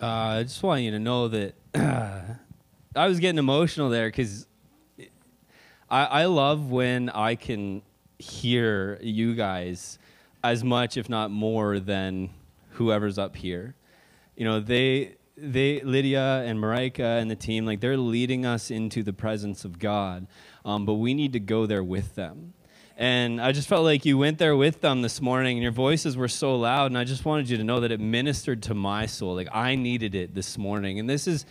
Uh, I just want you to know that I was getting emotional there because I, I love when I can hear you guys as much, if not more, than whoever's up here. You know, they, they, Lydia and Marika and the team, like they're leading us into the presence of God, um, but we need to go there with them. And I just felt like you went there with them this morning, and your voices were so loud. And I just wanted you to know that it ministered to my soul. Like I needed it this morning. And this is,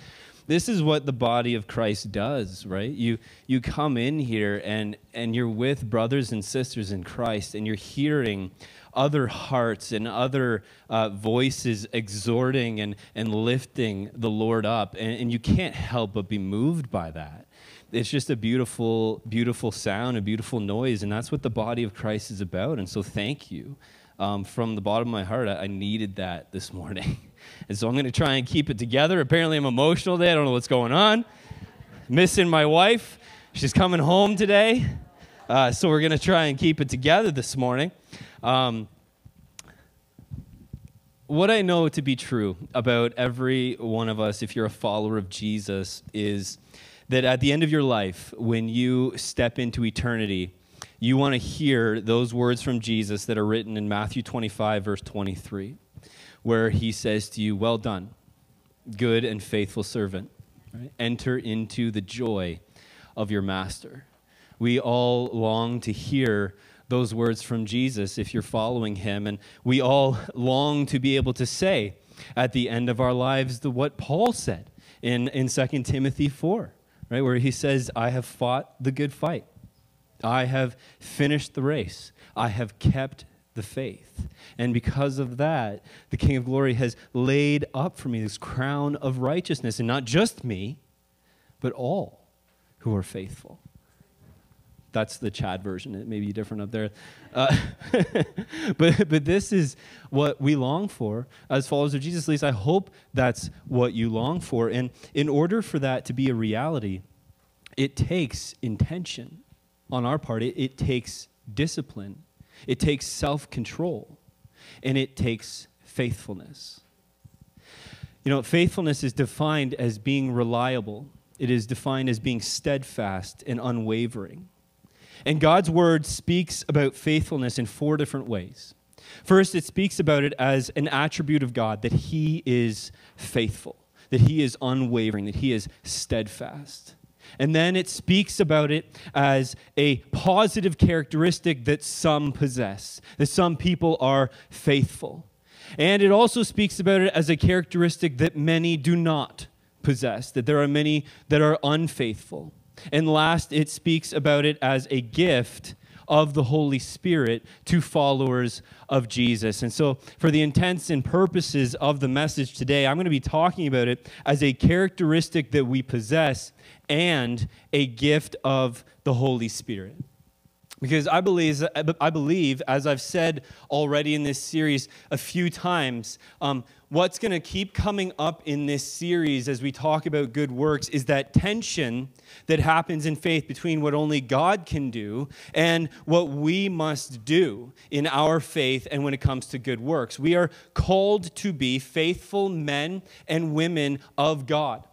this is what the body of Christ does, right? You you come in here and and you're with brothers and sisters in Christ, and you're hearing other hearts and other uh, voices exhorting and and lifting the Lord up, and, and you can't help but be moved by that it's just a beautiful, beautiful sound, a beautiful noise, and that's what the body of Christ is about. And so, thank you. Um, from the bottom of my heart, I, I needed that this morning. and so, I'm going to try and keep it together. Apparently, I'm emotional today. I don't know what's going on. Missing my wife. She's coming home today. Uh, so, we're going to try and keep it together this morning. Um, what I know to be true about every one of us, if you're a follower of Jesus, is that at the end of your life, when you step into eternity, you want to hear those words from Jesus that are written in Matthew 25, verse 23, where he says to you, Well done, good and faithful servant. Right? Enter into the joy of your master. We all long to hear those words from Jesus if you're following him, and we all long to be able to say at the end of our lives the, what Paul said in, in 2 Timothy 4 right? Where he says, I have fought the good fight. I have finished the race. I have kept the faith. And because of that, the King of Glory has laid up for me this crown of righteousness, and not just me, but all who are faithful. That's the Chad version. It may be different up there. Uh, but, but this is what we long for as followers of Jesus. At least I hope that's what you long for. And in order for that to be a reality, it takes intention on our part, it, it takes discipline, it takes self control, and it takes faithfulness. You know, faithfulness is defined as being reliable. It is defined as being steadfast and unwavering. And God's word speaks about faithfulness in four different ways. First, it speaks about it as an attribute of God that He is faithful, that He is unwavering, that He is steadfast. And then it speaks about it as a positive characteristic that some possess, that some people are faithful. And it also speaks about it as a characteristic that many do not possess, that there are many that are unfaithful. And last, it speaks about it as a gift of the Holy Spirit to followers of Jesus. And so, for the intents and purposes of the message today, I'm going to be talking about it as a characteristic that we possess and a gift of the Holy Spirit. Because I believe, I believe, as I've said already in this series a few times, um, what's going to keep coming up in this series as we talk about good works is that tension that happens in faith between what only God can do and what we must do in our faith and when it comes to good works. We are called to be faithful men and women of God.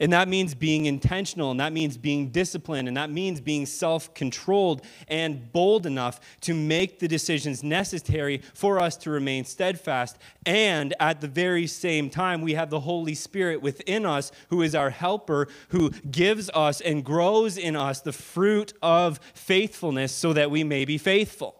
And that means being intentional, and that means being disciplined, and that means being self controlled and bold enough to make the decisions necessary for us to remain steadfast. And at the very same time, we have the Holy Spirit within us, who is our helper, who gives us and grows in us the fruit of faithfulness so that we may be faithful.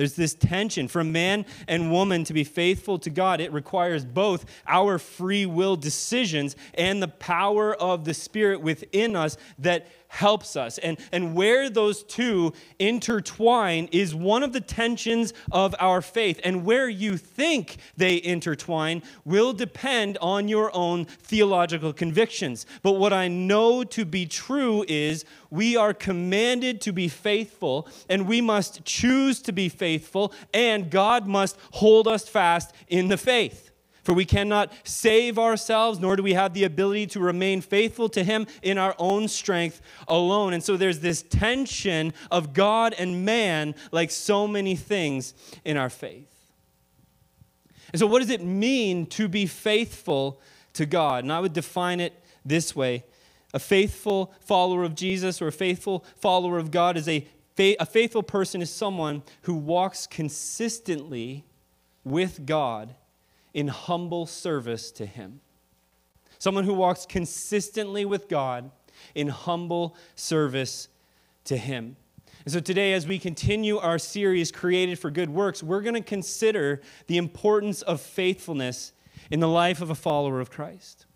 There's this tension. For man and woman to be faithful to God, it requires both our free will decisions and the power of the Spirit within us that helps us. And, and where those two intertwine is one of the tensions of our faith. And where you think they intertwine will depend on your own theological convictions. But what I know to be true is we are commanded to be faithful, and we must choose to be faithful, and God must hold us fast in the faith. For we cannot save ourselves, nor do we have the ability to remain faithful to Him in our own strength alone. And so there's this tension of God and man, like so many things in our faith. And so, what does it mean to be faithful to God? And I would define it this way a faithful follower of Jesus or a faithful follower of God is a, a faithful person is someone who walks consistently with God in humble service to Him. Someone who walks consistently with God in humble service to Him. And so today, as we continue our series, Created for Good Works, we're going to consider the importance of faithfulness in the life of a follower of Christ.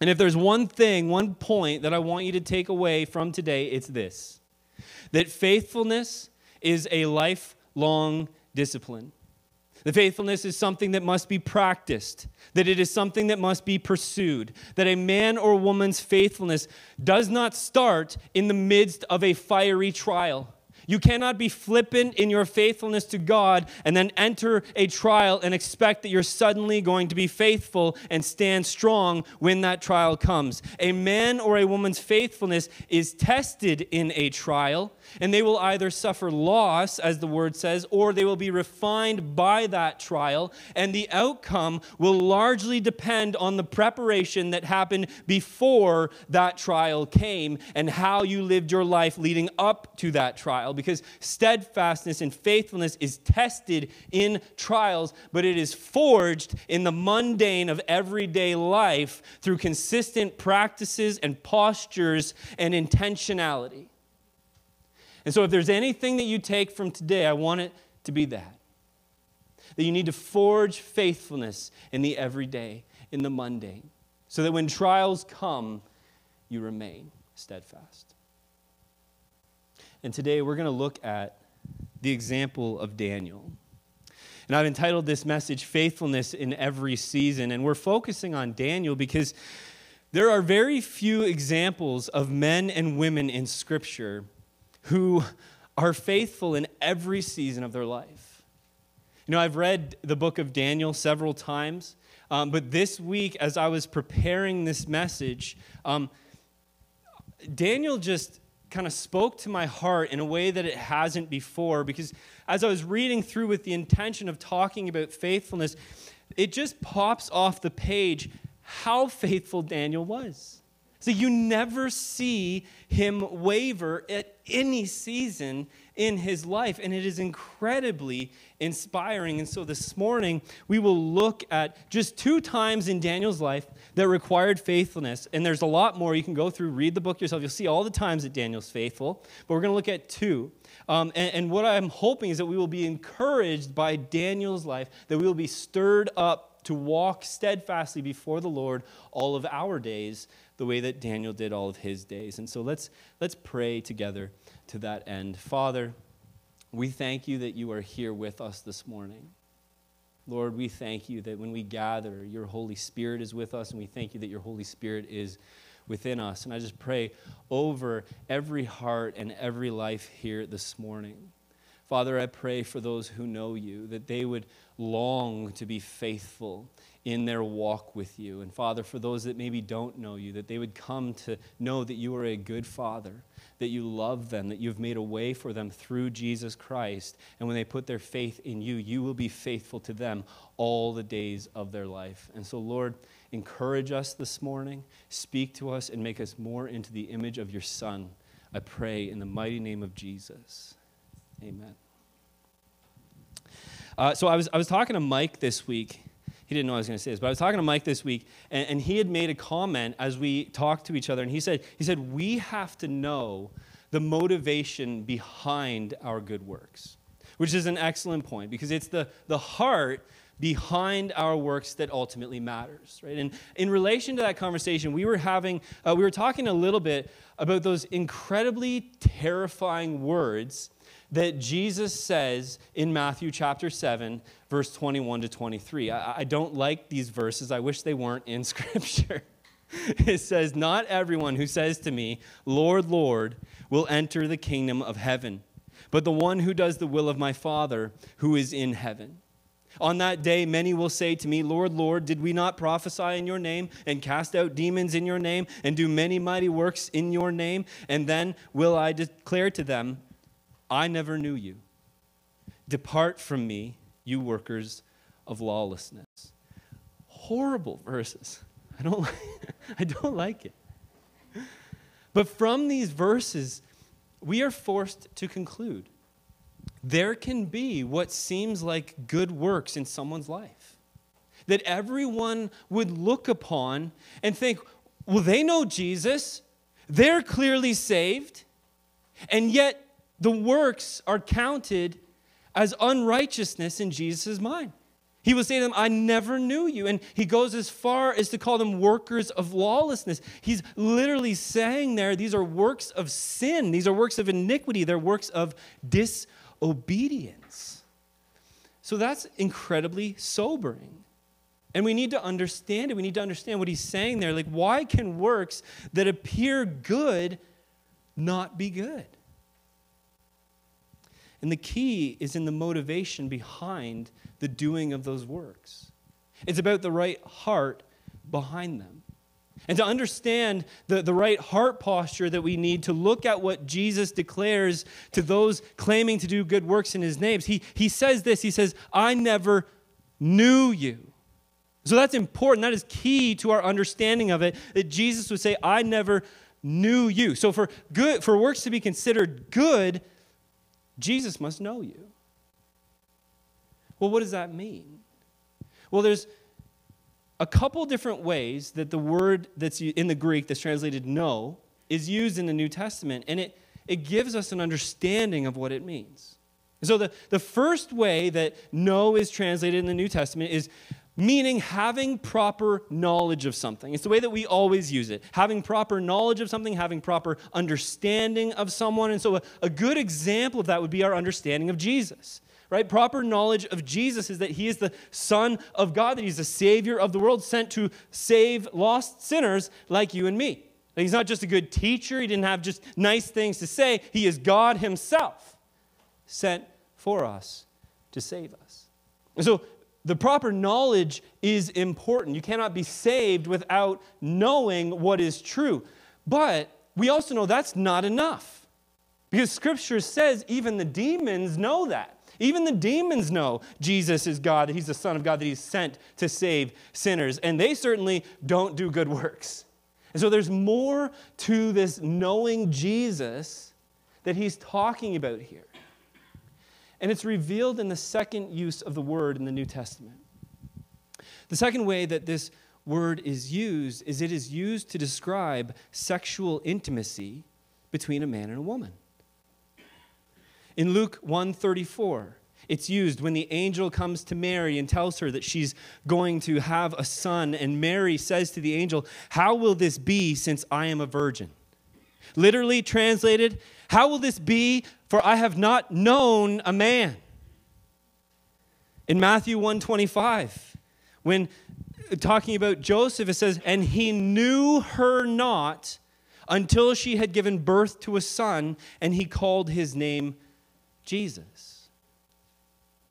And if there's one thing, one point that I want you to take away from today, it's this that faithfulness is a lifelong discipline. The faithfulness is something that must be practiced, that it is something that must be pursued, that a man or woman's faithfulness does not start in the midst of a fiery trial. You cannot be flippant in your faithfulness to God and then enter a trial and expect that you're suddenly going to be faithful and stand strong when that trial comes. A man or a woman's faithfulness is tested in a trial, and they will either suffer loss, as the word says, or they will be refined by that trial, and the outcome will largely depend on the preparation that happened before that trial came and how you lived your life leading up to that trial because steadfastness and faithfulness is tested in trials, but it is forged in the mundane of everyday life through consistent practices and postures and intentionality. And so, if there's anything that you take from today, I want it to be that. That you need to forge faithfulness in the everyday, in the mundane, so that when trials come, you remain steadfast. And today we're going to look at the example of Daniel. And I've entitled this message Faithfulness in Every Season. And we're focusing on Daniel because there are very few examples of men and women in Scripture who are faithful in every season of their life. You know, I've read the book of Daniel several times, um, but this week, as I was preparing this message, um, Daniel just kind of spoke to my heart in a way that it hasn't before because as I was reading through with the intention of talking about faithfulness, it just pops off the page how faithful Daniel was. So you never see him waver at any season in his life, and it is incredibly inspiring. And so this morning, we will look at just two times in Daniel's life that required faithfulness. And there's a lot more. You can go through, read the book yourself. You'll see all the times that Daniel's faithful, but we're going to look at two. Um, and, and what I'm hoping is that we will be encouraged by Daniel's life, that we will be stirred up to walk steadfastly before the Lord all of our days, the way that Daniel did all of his days. And so let's, let's pray together to that end. Father, we thank you that you are here with us this morning. Lord, we thank you that when we gather, your Holy Spirit is with us, and we thank you that your Holy Spirit is within us. And I just pray over every heart and every life here this morning. Father, I pray for those who know you that they would long to be faithful in their walk with you. And Father, for those that maybe don't know you, that they would come to know that you are a good Father that you love them, that you've made a way for them through Jesus Christ. And when they put their faith in you, you will be faithful to them all the days of their life. And so, Lord, encourage us this morning, speak to us, and make us more into the image of your Son. I pray in the mighty name of Jesus. Amen. Uh, so I was, I was talking to Mike this week. He didn't know I was going to say. This, but I was talking to Mike this week, and, and he had made a comment as we talked to each other, and he said, he said, we have to know the motivation behind our good works, which is an excellent point because it's the, the heart behind our works that ultimately matters right and in relation to that conversation we were having uh, we were talking a little bit about those incredibly terrifying words that Jesus says in Matthew chapter 7, verse 21 to 23. I, I don't like these verses. I wish they weren't in Scripture. it says, Not everyone who says to me, Lord, Lord, will enter the kingdom of heaven, but the one who does the will of my Father who is in heaven. On that day, many will say to me, Lord, Lord, did we not prophesy in your name and cast out demons in your name and do many mighty works in your name? And then will I declare to them, I never knew you. Depart from me, you workers of lawlessness. Horrible verses. I don't, I don't like it. But from these verses, we are forced to conclude there can be what seems like good works in someone's life that everyone would look upon and think, well, they know Jesus, they're clearly saved, and yet the works are counted as unrighteousness in Jesus' mind. He will say to them, I never knew you. And he goes as far as to call them workers of lawlessness. He's literally saying there, these are works of sin, these are works of iniquity, they're works of disobedience. So that's incredibly sobering. And we need to understand it. We need to understand what he's saying there. Like, why can works that appear good not be good? And the key is in the motivation behind the doing of those works. It's about the right heart behind them. And to understand the, the right heart posture that we need to look at what Jesus declares to those claiming to do good works in his name, he, he says this He says, I never knew you. So that's important. That is key to our understanding of it, that Jesus would say, I never knew you. So for good, for works to be considered good, Jesus must know you. Well, what does that mean? Well, there's a couple different ways that the word that's in the Greek that's translated know is used in the New Testament, and it, it gives us an understanding of what it means. So, the, the first way that know is translated in the New Testament is meaning having proper knowledge of something. It's the way that we always use it. Having proper knowledge of something, having proper understanding of someone. And so, a, a good example of that would be our understanding of Jesus right? Proper knowledge of Jesus is that he is the Son of God, that he's the Savior of the world, sent to save lost sinners like you and me. he's not just a good teacher, he didn't have just nice things to say. He is God himself, sent for us to save us. And so, the proper knowledge is important. You cannot be saved without knowing what is true. But we also know that's not enough. Because scripture says even the demons know that. Even the demons know Jesus is God, that he's the Son of God, that he's sent to save sinners. And they certainly don't do good works. And so there's more to this knowing Jesus that he's talking about here. And it's revealed in the second use of the word in the New Testament. The second way that this word is used is it is used to describe sexual intimacy between a man and a woman. In Luke 134, it's used when the angel comes to Mary and tells her that she's going to have a son and Mary says to the angel, "How will this be since I am a virgin?" Literally translated, how will this be? For I have not known a man. In Matthew 125, when uh, talking about Joseph, it says, And he knew her not until she had given birth to a son, and he called his name Jesus.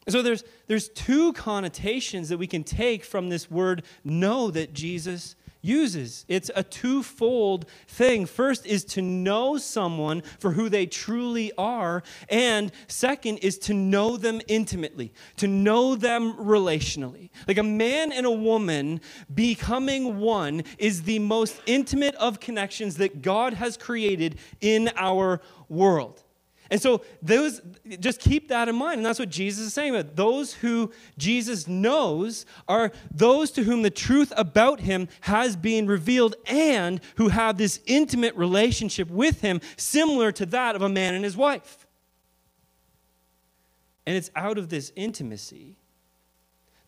So there's, there's two connotations that we can take from this word know that Jesus uses. It's a twofold thing. First is to know someone for who they truly are, and second is to know them intimately, to know them relationally. Like a man and a woman becoming one is the most intimate of connections that God has created in our world. And so those just keep that in mind. And that's what Jesus is saying those who Jesus knows are those to whom the truth about him has been revealed and who have this intimate relationship with him similar to that of a man and his wife. And it's out of this intimacy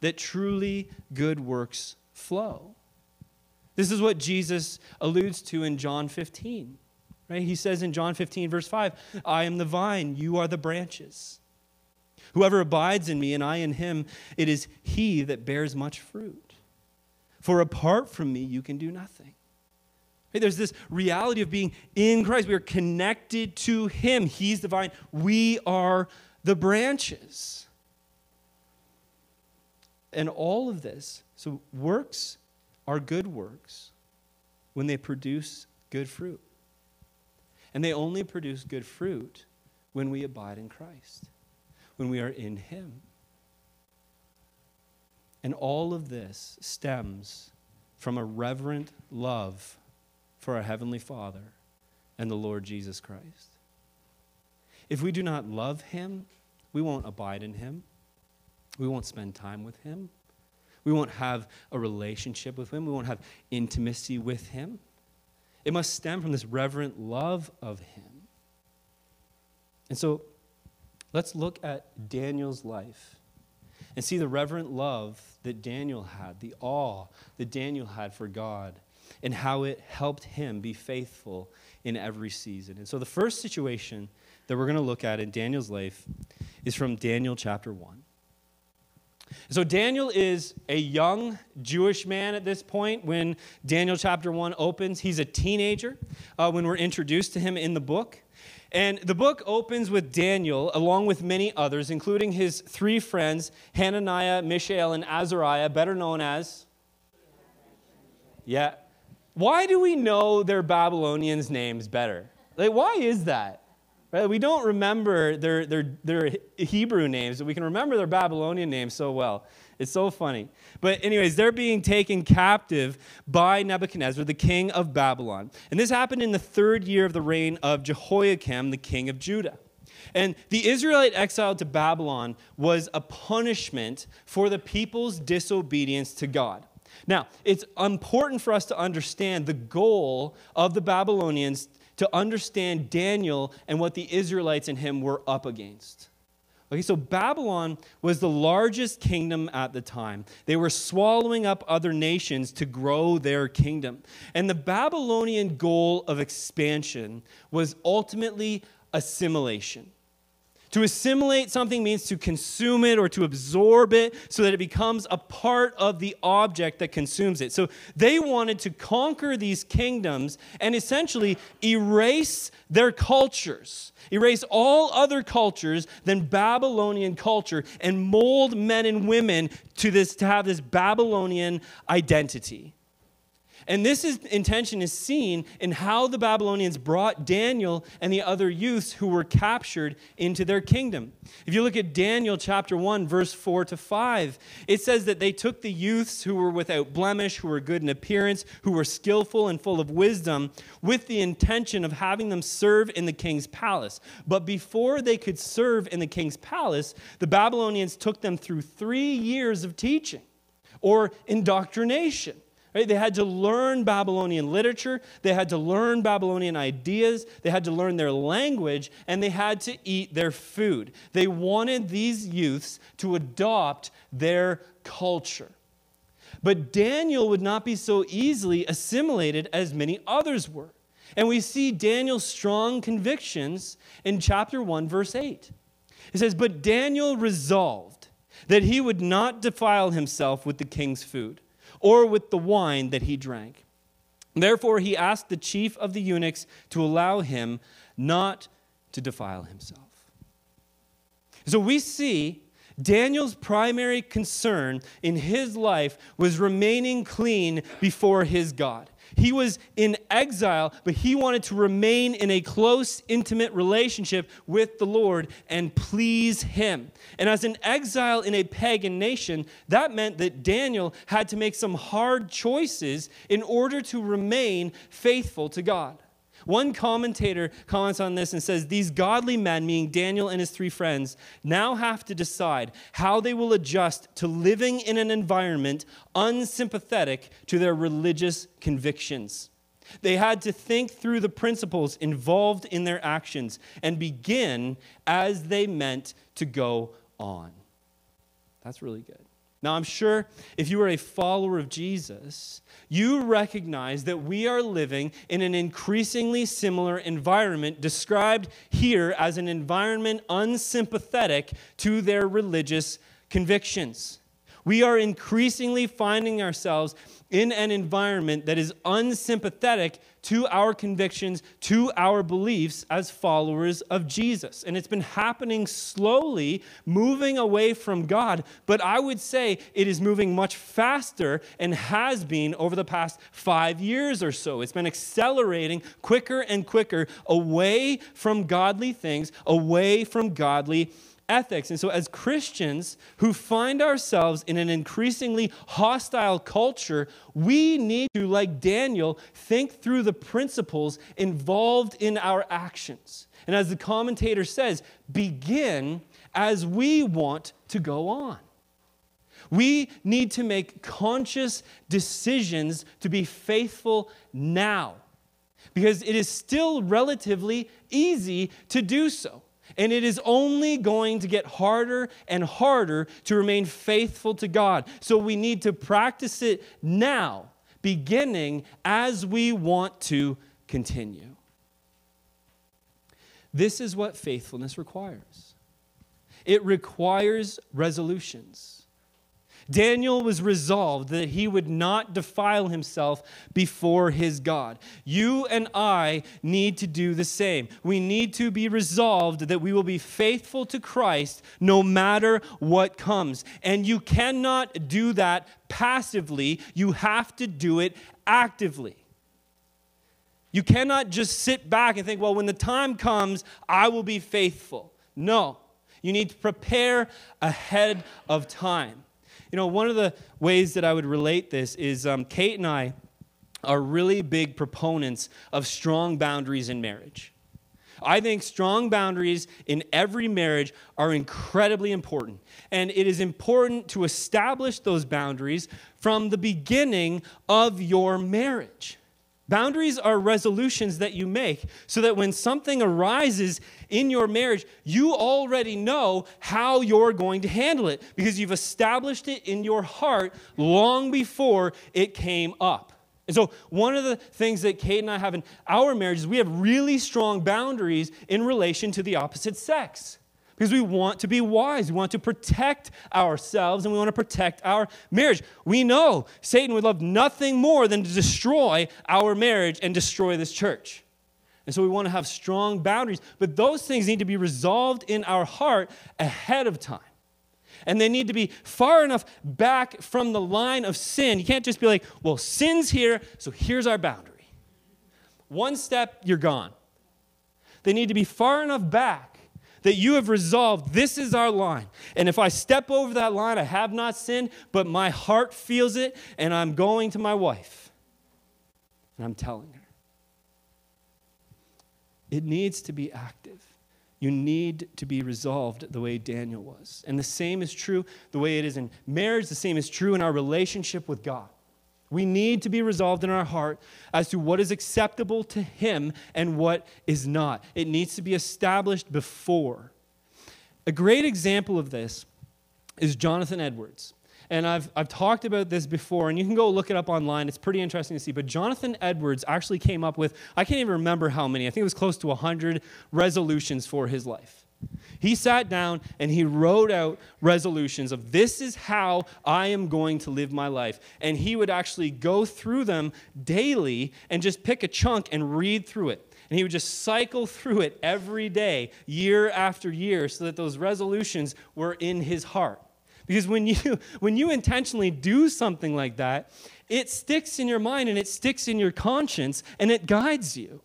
that truly good works flow. This is what Jesus alludes to in John 15. Right? He says in John 15, verse 5, I am the vine, you are the branches. Whoever abides in me and I in him, it is he that bears much fruit. For apart from me, you can do nothing. Right? There's this reality of being in Christ. We are connected to him. He's the vine, we are the branches. And all of this, so works are good works when they produce good fruit. And they only produce good fruit when we abide in Christ, when we are in Him. And all of this stems from a reverent love for our Heavenly Father and the Lord Jesus Christ. If we do not love Him, we won't abide in Him. We won't spend time with Him. We won't have a relationship with Him. We won't have intimacy with Him. It must stem from this reverent love of Him. And so let's look at Daniel's life and see the reverent love that Daniel had, the awe that Daniel had for God, and how it helped him be faithful in every season. And so the first situation that we're going to look at in Daniel's life is from Daniel chapter 1. So Daniel is a young Jewish man at this point when Daniel chapter 1 opens. He's a teenager uh, when we're introduced to him in the book. And the book opens with Daniel, along with many others, including his three friends, Hananiah, Mishael, and Azariah, better known as. Yeah. Why do we know their Babylonians' names better? Like, why is that? Right? We don't remember their, their, their Hebrew names, but we can remember their Babylonian names so well. It's so funny. But, anyways, they're being taken captive by Nebuchadnezzar, the king of Babylon. And this happened in the third year of the reign of Jehoiakim, the king of Judah. And the Israelite exile to Babylon was a punishment for the people's disobedience to God. Now, it's important for us to understand the goal of the Babylonians to understand Daniel and what the Israelites and him were up against. Okay, so Babylon was the largest kingdom at the time. They were swallowing up other nations to grow their kingdom. And the Babylonian goal of expansion was ultimately assimilation. To assimilate something means to consume it or to absorb it so that it becomes a part of the object that consumes it. So they wanted to conquer these kingdoms and essentially erase their cultures, erase all other cultures than Babylonian culture and mold men and women to this to have this Babylonian identity. And this is, intention is seen in how the Babylonians brought Daniel and the other youths who were captured into their kingdom. If you look at Daniel chapter 1, verse 4 to 5, it says that they took the youths who were without blemish, who were good in appearance, who were skillful and full of wisdom, with the intention of having them serve in the king's palace. But before they could serve in the king's palace, the Babylonians took them through three years of teaching or indoctrination. Right? They had to learn Babylonian literature, they had to learn Babylonian ideas, they had to learn their language, and they had to eat their food. They wanted these youths to adopt their culture. But Daniel would not be so easily assimilated as many others were. And we see Daniel's strong convictions in chapter 1, verse 8. It says, But Daniel resolved that he would not defile himself with the king's food or with the wine that he drank. Therefore, he asked the chief of the eunuchs to allow him not to defile himself. So we see Daniel's primary concern in his life was remaining clean before his God. He was in exile, but he wanted to remain in a close, intimate relationship with the Lord and please him. And as an exile in a pagan nation, that meant that Daniel had to make some hard choices in order to remain faithful to God. One commentator comments on this and says these godly men, meaning Daniel and his three friends, now have to decide how they will adjust to living in an environment unsympathetic to their religious convictions. They had to think through the principles involved in their actions and begin as they meant to go on. That's really good. Now, I'm sure if you are a follower of Jesus, you recognize that we are living in an increasingly similar environment, described here as an environment unsympathetic to their religious convictions. We are increasingly finding ourselves in an environment that is unsympathetic to our convictions, to our beliefs as followers of Jesus. And it's been happening slowly, moving away from God. But I would say it is moving much faster and has been over the past five years or so. It's been accelerating quicker and quicker away from godly things, away from godly ethics. And so, as Christians who find ourselves in an increasingly hostile culture, we need to, like Daniel, think through the principles involved in our actions. And as the commentator says, begin as we want to go on. We need to make conscious decisions to be faithful now because it is still relatively easy to do so. And it is only going to get harder and harder to remain faithful to God. So we need to practice it now, beginning as we want to continue. This is what faithfulness requires it requires resolutions. Daniel was resolved that he would not defile himself before his God. You and I need to do the same. We need to be resolved that we will be faithful to Christ no matter what comes. And you cannot do that passively, you have to do it actively. You cannot just sit back and think, well, when the time comes, I will be faithful. No, you need to prepare ahead of time. You know, one of the ways that I would relate this is um, Kate and I are really big proponents of strong boundaries in marriage. I think strong boundaries in every marriage are incredibly important. And it is important to establish those boundaries from the beginning of your marriage. Boundaries are resolutions that you make so that when something arises in your marriage, you already know how you're going to handle it because you've established it in your heart long before it came up. And so, one of the things that Kate and I have in our marriage is we have really strong boundaries in relation to the opposite sex because we want to be wise. We want to protect ourselves and we want to protect our marriage. We know Satan would love nothing more than to destroy our marriage and destroy this church. And so we want to have strong boundaries, but those things need to be resolved in our heart ahead of time. And they need to be far enough back from the line of sin. You can't just be like, well, sin's here, so here's our boundary. One step, you're gone. They need to be far enough back that you have resolved this is our line. And if I step over that line, I have not sinned, but my heart feels it, and I'm going to my wife. And I'm telling her. It needs to be active. You need to be resolved the way Daniel was. And the same is true the way it is in marriage, the same is true in our relationship with God. We need to be resolved in our heart as to what is acceptable to Him and what is not. It needs to be established before. A great example of this is Jonathan Edwards. And I've, I've talked about this before, and you can go look it up online. It's pretty interesting to see. But Jonathan Edwards actually came up with, I can't even remember how many, I think it was close to 100 resolutions for his life. He sat down and he wrote out resolutions of this is how I am going to live my life. And he would actually go through them daily and just pick a chunk and read through it. And he would just cycle through it every day, year after year, so that those resolutions were in his heart. Because when you, when you intentionally do something like that, it sticks in your mind and it sticks in your conscience and it guides you.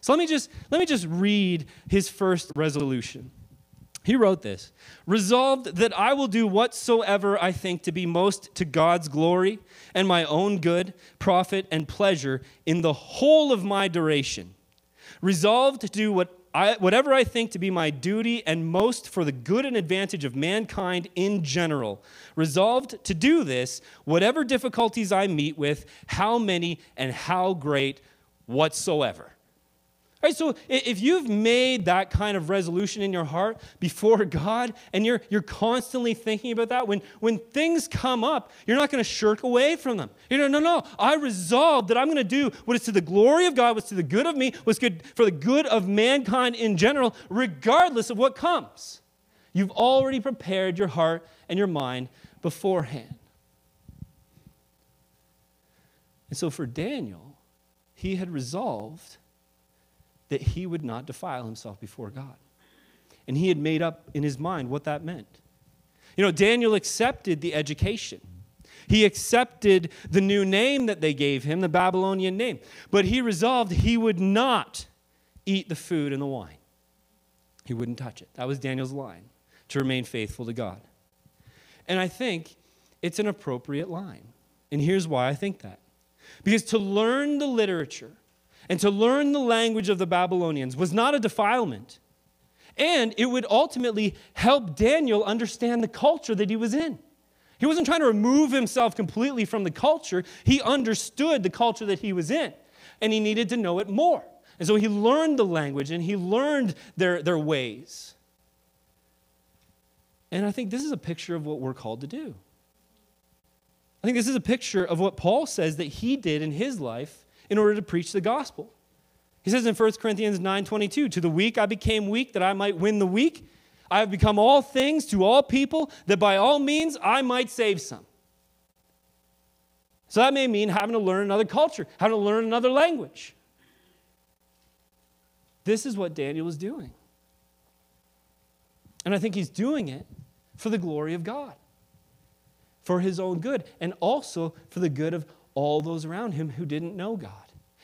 So let me just, let me just read his first resolution. He wrote this Resolved that I will do whatsoever I think to be most to God's glory and my own good, profit, and pleasure in the whole of my duration. Resolved to do what I, whatever I think to be my duty and most for the good and advantage of mankind in general. Resolved to do this, whatever difficulties I meet with, how many and how great whatsoever. Right, so if you've made that kind of resolution in your heart before God and you're, you're constantly thinking about that, when, when things come up, you're not going to shirk away from them. You know, no, no, I resolved that I'm going to do what is to the glory of God, what's to the good of me, what's good for the good of mankind in general, regardless of what comes. You've already prepared your heart and your mind beforehand. And so for Daniel, he had resolved that he would not defile himself before God. And he had made up in his mind what that meant. You know, Daniel accepted the education. He accepted the new name that they gave him, the Babylonian name. But he resolved he would not eat the food and the wine. He wouldn't touch it. That was Daniel's line. to remain faithful to God. And I think it's an appropriate line. And here's why I think that. Because to learn the literature and to learn the language of the Babylonians was not a defilement. And it would ultimately help Daniel understand the culture that he was in. He wasn't trying to remove himself completely from the culture, he understood the culture that he was in, and he needed to know it more. And so he learned the language and he learned their, their ways. And I think this is a picture of what we're called to do. I think this is a picture of what Paul says that he did in his life in order to preach the gospel. He says in 1 Corinthians 9:22, "To the weak I became weak that I might win the weak. I have become all things to all people that by all means I might save some." So that may mean having to learn another culture, having to learn another language. This is what Daniel is doing. And I think he's doing it for the glory of God, for his own good, and also for the good of all those around him who didn't know God.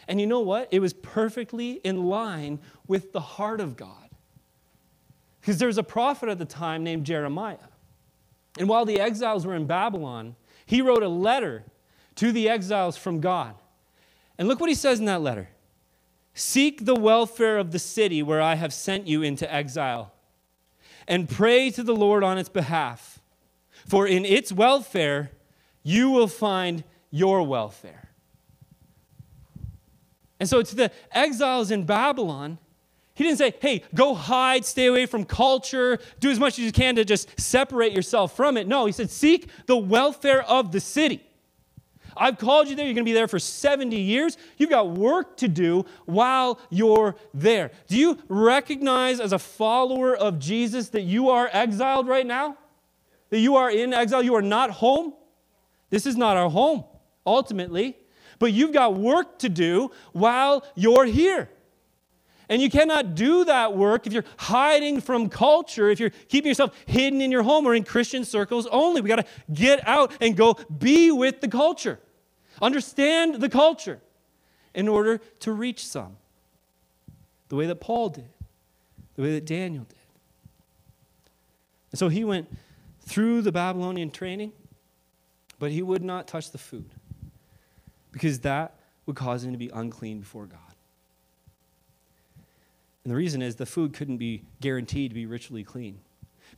And you know what? It was perfectly in line with the heart of God. Because there was a prophet at the time named Jeremiah. And while the exiles were in Babylon, he wrote a letter to the exiles from God. And look what he says in that letter Seek the welfare of the city where I have sent you into exile, and pray to the Lord on its behalf. For in its welfare, you will find your welfare. And so, to the exiles in Babylon, he didn't say, hey, go hide, stay away from culture, do as much as you can to just separate yourself from it. No, he said, seek the welfare of the city. I've called you there. You're going to be there for 70 years. You've got work to do while you're there. Do you recognize as a follower of Jesus that you are exiled right now? That you are in exile? You are not home? This is not our home, ultimately. But you've got work to do while you're here. And you cannot do that work if you're hiding from culture, if you're keeping yourself hidden in your home or in Christian circles only. We got to get out and go be with the culture. Understand the culture in order to reach some. The way that Paul did, the way that Daniel did. And so he went through the Babylonian training, but he would not touch the food because that would cause him to be unclean before God. And the reason is the food couldn't be guaranteed to be ritually clean.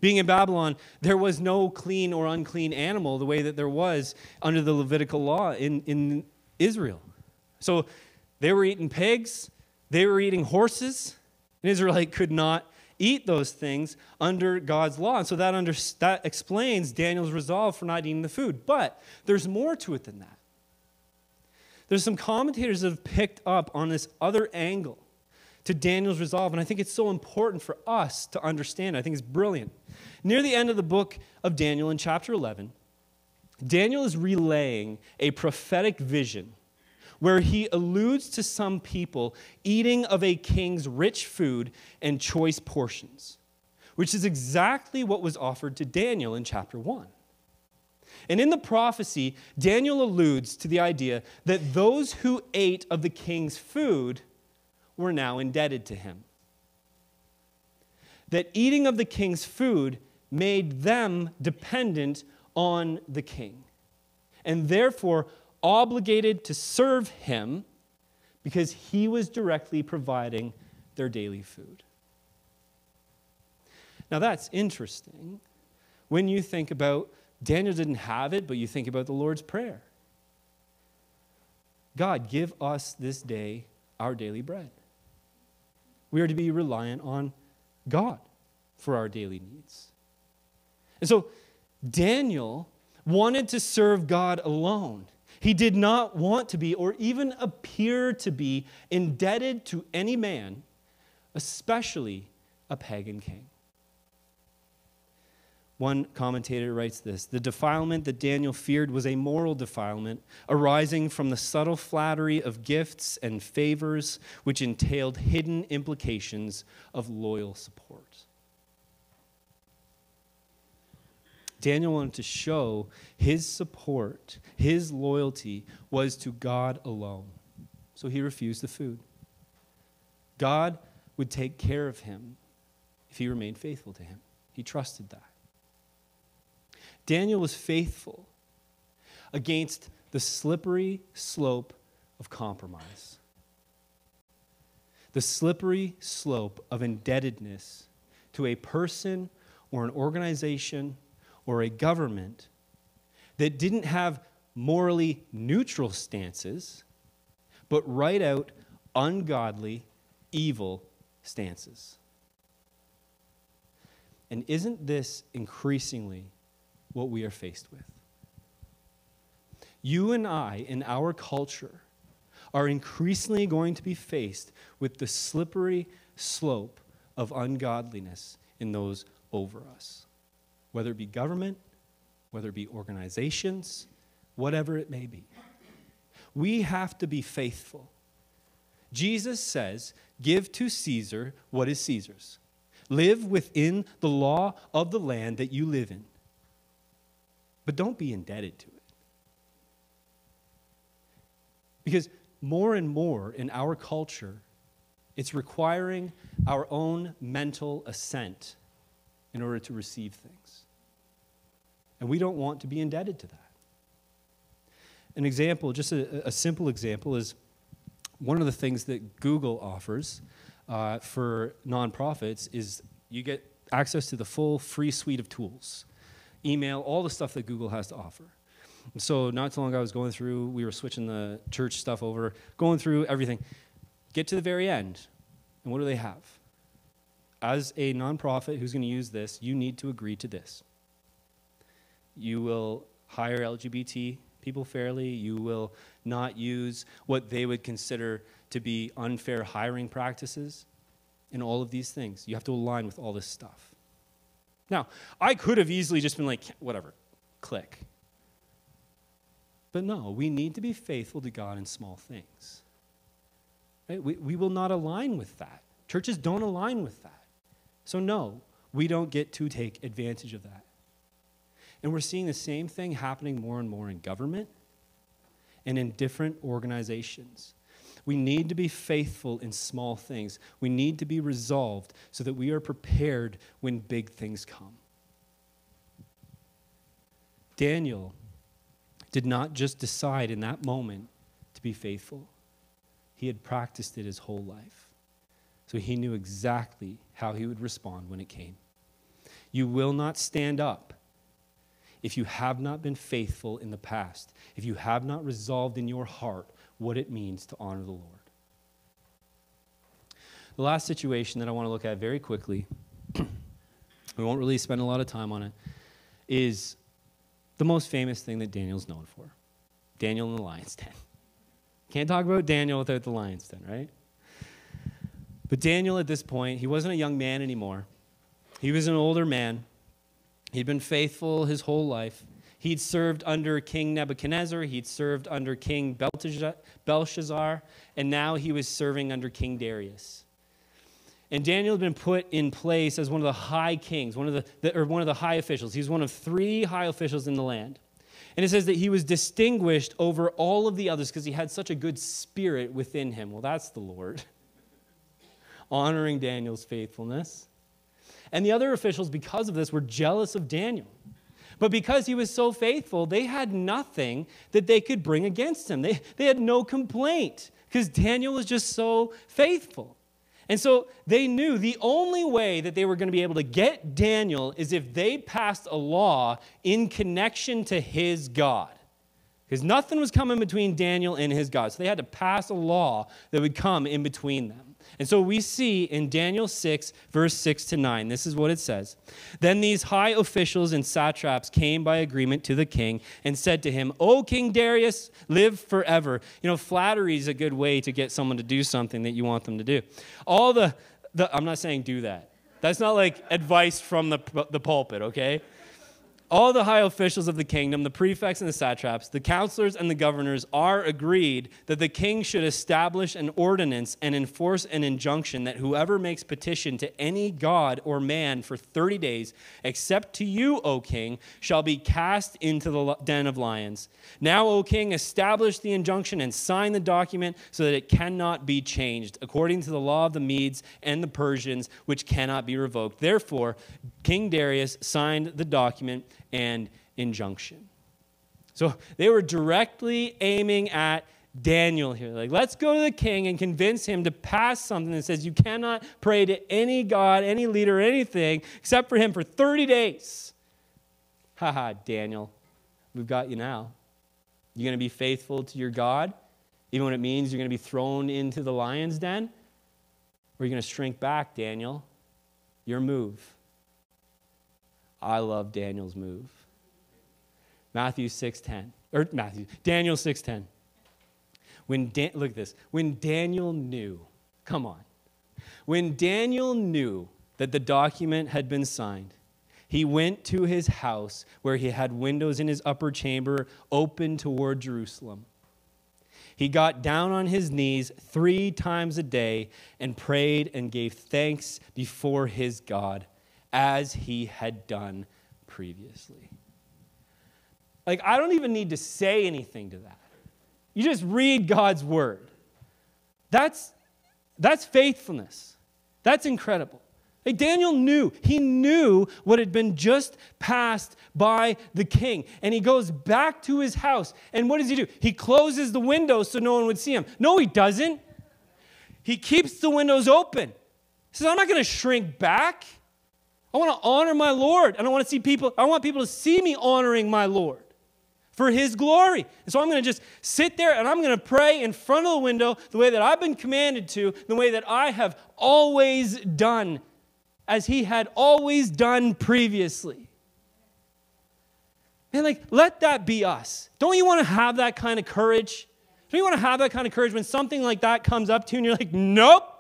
Being in Babylon, there was no clean or unclean animal the way that there was under the Levitical law in, in Israel. So they were eating pigs, they were eating horses. An Israelite could not eat those things under God's law. And so that, under, that explains Daniel's resolve for not eating the food. But there's more to it than that. There's some commentators that have picked up on this other angle to Daniel's resolve. And I think it's so important for us to understand. I think it's brilliant. Near the end of the book of Daniel, in chapter 11, Daniel is relaying a prophetic vision where he alludes to some people eating of a king's rich food and choice portions, which is exactly what was offered to Daniel in chapter 1. And in the prophecy, Daniel alludes to the idea that those who ate of the king's food were now indebted to him. That eating of the king's food made them dependent on the king, and therefore obligated to serve him because he was directly providing their daily food. Now that's interesting when you think about Daniel didn't have it, but you think about the Lord's Prayer God, give us this day our daily bread. We are to be reliant on God for our daily needs. And so Daniel wanted to serve God alone. He did not want to be, or even appear to be, indebted to any man, especially a pagan king. One commentator writes this The defilement that Daniel feared was a moral defilement arising from the subtle flattery of gifts and favors, which entailed hidden implications of loyal support. Daniel wanted to show his support, his loyalty was to God alone. So he refused the food. God would take care of him if he remained faithful to him. He trusted that. Daniel was faithful against the slippery slope of compromise, the slippery slope of indebtedness to a person or an organization or a government that didn't have morally neutral stances, but right out ungodly, evil stances. And isn't this increasingly what we are faced with? You and I, in our culture, are increasingly going to be faced with the slippery slope of ungodliness in those over us, whether it be government, whether it be organizations, whatever it may be. We have to be faithful. Jesus says, Give to Caesar what is Caesar's. Live within the law of the land that you live in. But don't be indebted to it. Because more and more in our culture, it's requiring our own mental assent in order to receive things. And we don't want to be indebted to that. An example, just a, a simple example, is one of the things that Google offers uh, for nonprofits is you get access to the full free suite of tools email, all the stuff that Google has to offer. so, not too long ago, I was going through, we were switching the church stuff over, going through everything. Get to the very end, and what do they have? As a nonprofit who's going to use this, you need to agree to this. You will hire LGBT people fairly. You will not use what they would consider to be unfair hiring practices and all of these things. You have to align with all this stuff. Now, I could have easily just been like, whatever, click. But no, we need to be faithful to God in small things. Right? We, we will not align with that. Churches don't align with that. So, no, we don't get to take advantage of that. And we're seeing the same thing happening more and more in government and in different organizations. We need to be faithful in small things. We need to be resolved so that we are prepared when big things come. Daniel did not just decide in that moment to be faithful, he had practiced it his whole life. So he knew exactly how he would respond when it came. You will not stand up if you have not been faithful in the past, if you have not resolved in your heart what it means to honor the Lord. The last situation that I want to look at very quickly, we won't really spend a lot of time on it, is the most famous thing that Daniel's known for Daniel in the lion's den. Can't talk about Daniel without the lion's den, right? But Daniel, at this point, he wasn't a young man anymore. He was an older man. He'd been faithful his whole life. He'd served under King Nebuchadnezzar, he'd served under King Belshazzar, and now he was serving under King Darius. And Daniel had been put in place as one of the high kings, one of the, or one of the high officials. He's one of three high officials in the land. And it says that he was distinguished over all of the others because he had such a good spirit within him. Well, that's the Lord. Honoring Daniel's faithfulness. And the other officials, because of this, were jealous of Daniel. But because he was so faithful, they had nothing that they could bring against him. They, they had no complaint because Daniel was just so faithful. And so they knew the only way that they were going to be able to get Daniel is if they passed a law in connection to his God. Because nothing was coming between Daniel and his God. So they had to pass a law that would come in between them. And so we see in Daniel 6, verse 6 to 9, this is what it says. Then these high officials and satraps came by agreement to the king and said to him, O King Darius, live forever. You know, flattery is a good way to get someone to do something that you want them to do. All the, the I'm not saying do that. That's not like advice from the, the pulpit, okay? All the high officials of the kingdom, the prefects and the satraps, the counselors and the governors are agreed that the king should establish an ordinance and enforce an injunction that whoever makes petition to any god or man for 30 days, except to you, O king, shall be cast into the den of lions. Now, O king, establish the injunction and sign the document so that it cannot be changed, according to the law of the Medes and the Persians, which cannot be revoked. Therefore, King Darius signed the document and injunction. So they were directly aiming at Daniel here. Like, let's go to the king and convince him to pass something that says you cannot pray to any god, any leader, anything except for him for 30 days. Haha, Daniel, we've got you now. You're going to be faithful to your God, even when it means you're going to be thrown into the lion's den? Or are you going to shrink back, Daniel? Your move. I love Daniel's move. Matthew 6:10 or Matthew Daniel 6:10. When Dan, look at this. When Daniel knew, come on. When Daniel knew that the document had been signed, he went to his house where he had windows in his upper chamber open toward Jerusalem. He got down on his knees three times a day and prayed and gave thanks before his God as he had done previously. Like, I don't even need to say anything to that. You just read God's word. That's, that's faithfulness. That's incredible. Like Daniel knew, he knew what had been just passed by the king. And he goes back to his house. And what does he do? He closes the windows so no one would see him. No, he doesn't. He keeps the windows open. He says, I'm not going to shrink back. I want to honor my Lord. And I want to see people, I want people to see me honoring my Lord for his glory. And so I'm going to just sit there and I'm going to pray in front of the window the way that I've been commanded to, the way that I have always done, as he had always done previously. Man, like, let that be us. Don't you want to have that kind of courage? Don't you want to have that kind of courage when something like that comes up to you and you're like, nope,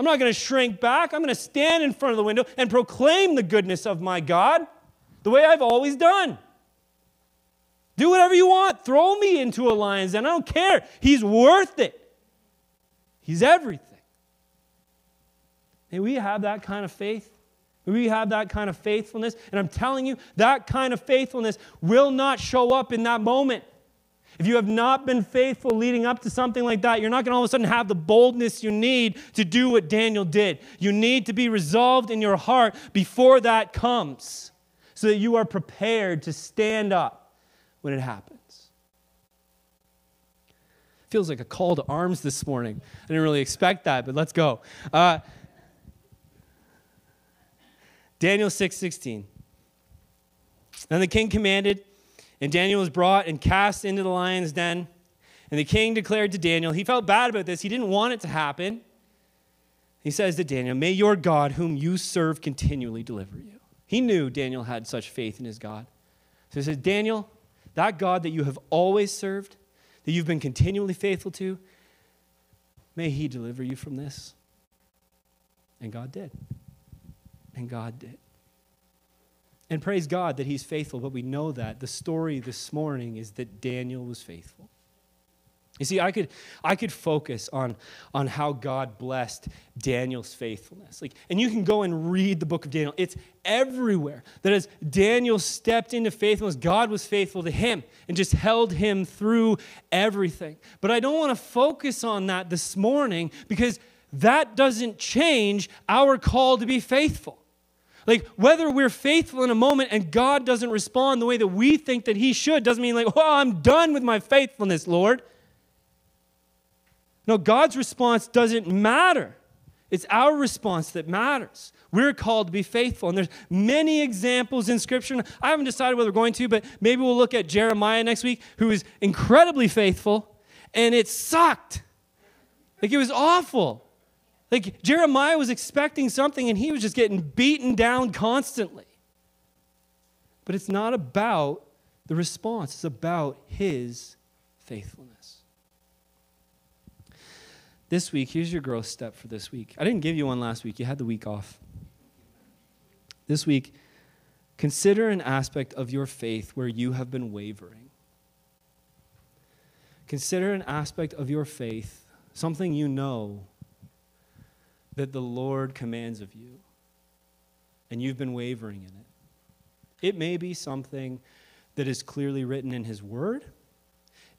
I'm not going to shrink back. I'm going to stand in front of the window and proclaim the goodness of my God the way I've always done. Do whatever you want. Throw me into a lion's den. I don't care. He's worth it. He's everything. May we have that kind of faith. May we have that kind of faithfulness. And I'm telling you, that kind of faithfulness will not show up in that moment. If you have not been faithful leading up to something like that, you're not going to all of a sudden have the boldness you need to do what Daniel did. You need to be resolved in your heart before that comes so that you are prepared to stand up when it happens. Feels like a call to arms this morning. I didn't really expect that, but let's go. Uh, Daniel 6 16. Then the king commanded and Daniel was brought and cast into the lion's den. And the king declared to Daniel, he felt bad about this. He didn't want it to happen. He says to Daniel, May your God, whom you serve, continually deliver you. He knew Daniel had such faith in his God. So he says, Daniel, that God that you have always served, that you've been continually faithful to, may he deliver you from this. And God did. And God did. And praise God that he's faithful, but we know that. The story this morning is that Daniel was faithful. You see, I could, I could focus on, on how God blessed Daniel's faithfulness. Like, and you can go and read the book of Daniel. It's everywhere that as Daniel stepped into faithfulness, God was faithful to him and just held him through everything. But I don't want to focus on that this morning because that doesn't change our call to be faithful. Like, whether we're faithful in a moment and God doesn't respond the way that we think that He should, doesn't mean, like, oh, I'm done with my faithfulness, Lord. No, God's response doesn't matter. It's our response that matters. We're called to be faithful. And there's many examples in Scripture. I haven't decided whether we're going to, but maybe we'll look at Jeremiah next week, who is incredibly faithful, and it sucked. Like, it was awful. Like Jeremiah was expecting something and he was just getting beaten down constantly. But it's not about the response, it's about his faithfulness. This week, here's your growth step for this week. I didn't give you one last week, you had the week off. This week, Consider an aspect of your faith where you have been wavering. Consider an aspect of your faith, something you know that the Lord commands of you, and you've been wavering in it. It may be something that is clearly written in His Word,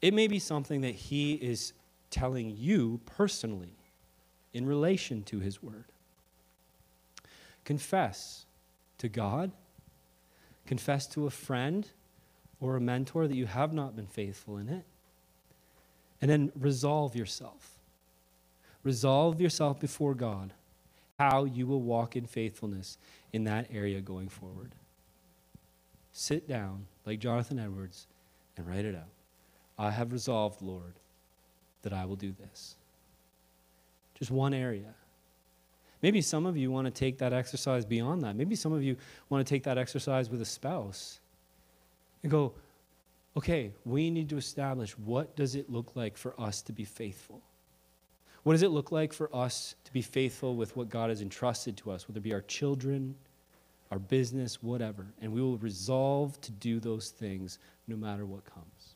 it may be something that He is telling you personally in relation to His Word. Confess to God, confess to a friend or a mentor that you have not been faithful in it, and then resolve yourself. Resolve yourself before God how you will walk in faithfulness in that area going forward. Sit down, like Jonathan Edwards, and write it out. I have resolved, Lord, that I will do this. Just one area. Maybe some of you want to take that exercise beyond that. Maybe some of you want to take that exercise with a spouse and go, okay, we need to establish what does it look like for us to be faithful? What does it look like for us to be faithful with what God has entrusted to us, whether it be our children, our business, whatever? And we will resolve to do those things no matter what comes.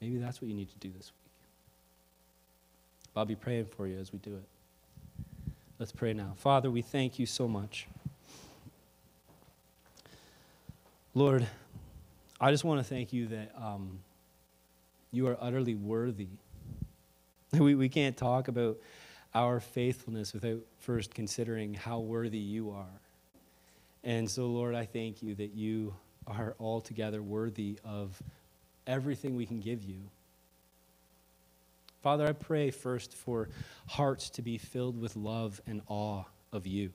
Maybe that's what you need to do this week. I'll be praying for you as we do it. Let's pray now. Father, we thank you so much. Lord, I just want to thank you that um, you are utterly worthy. We, we can't talk about our faithfulness without first considering how worthy you are. And so, Lord, I thank you that you are altogether worthy of everything we can give you. Father, I pray first for hearts to be filled with love and awe of you.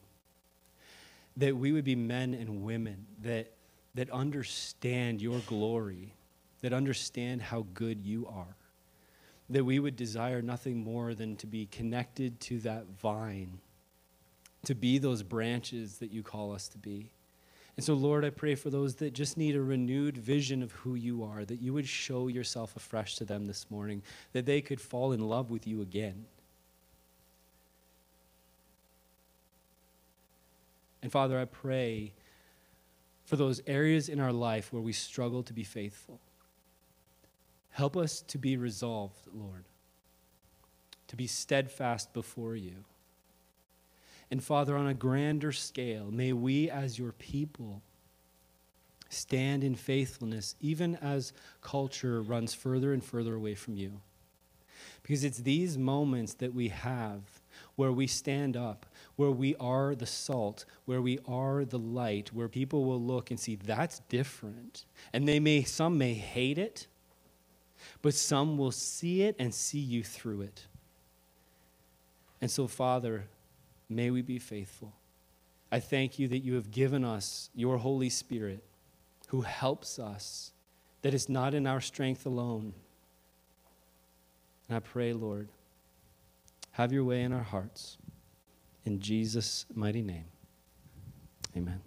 That we would be men and women that, that understand your glory, that understand how good you are. That we would desire nothing more than to be connected to that vine, to be those branches that you call us to be. And so, Lord, I pray for those that just need a renewed vision of who you are, that you would show yourself afresh to them this morning, that they could fall in love with you again. And Father, I pray for those areas in our life where we struggle to be faithful. Help us to be resolved, Lord, to be steadfast before you and Father, on a grander scale, may we as your people stand in faithfulness, even as culture runs further and further away from you. Because it's these moments that we have where we stand up, where we are the salt, where we are the light, where people will look and see that's different. And they may some may hate it, but some will see it and see you through it. And so Father, May we be faithful. I thank you that you have given us your Holy Spirit who helps us, that is not in our strength alone. And I pray, Lord, have your way in our hearts. In Jesus' mighty name, amen.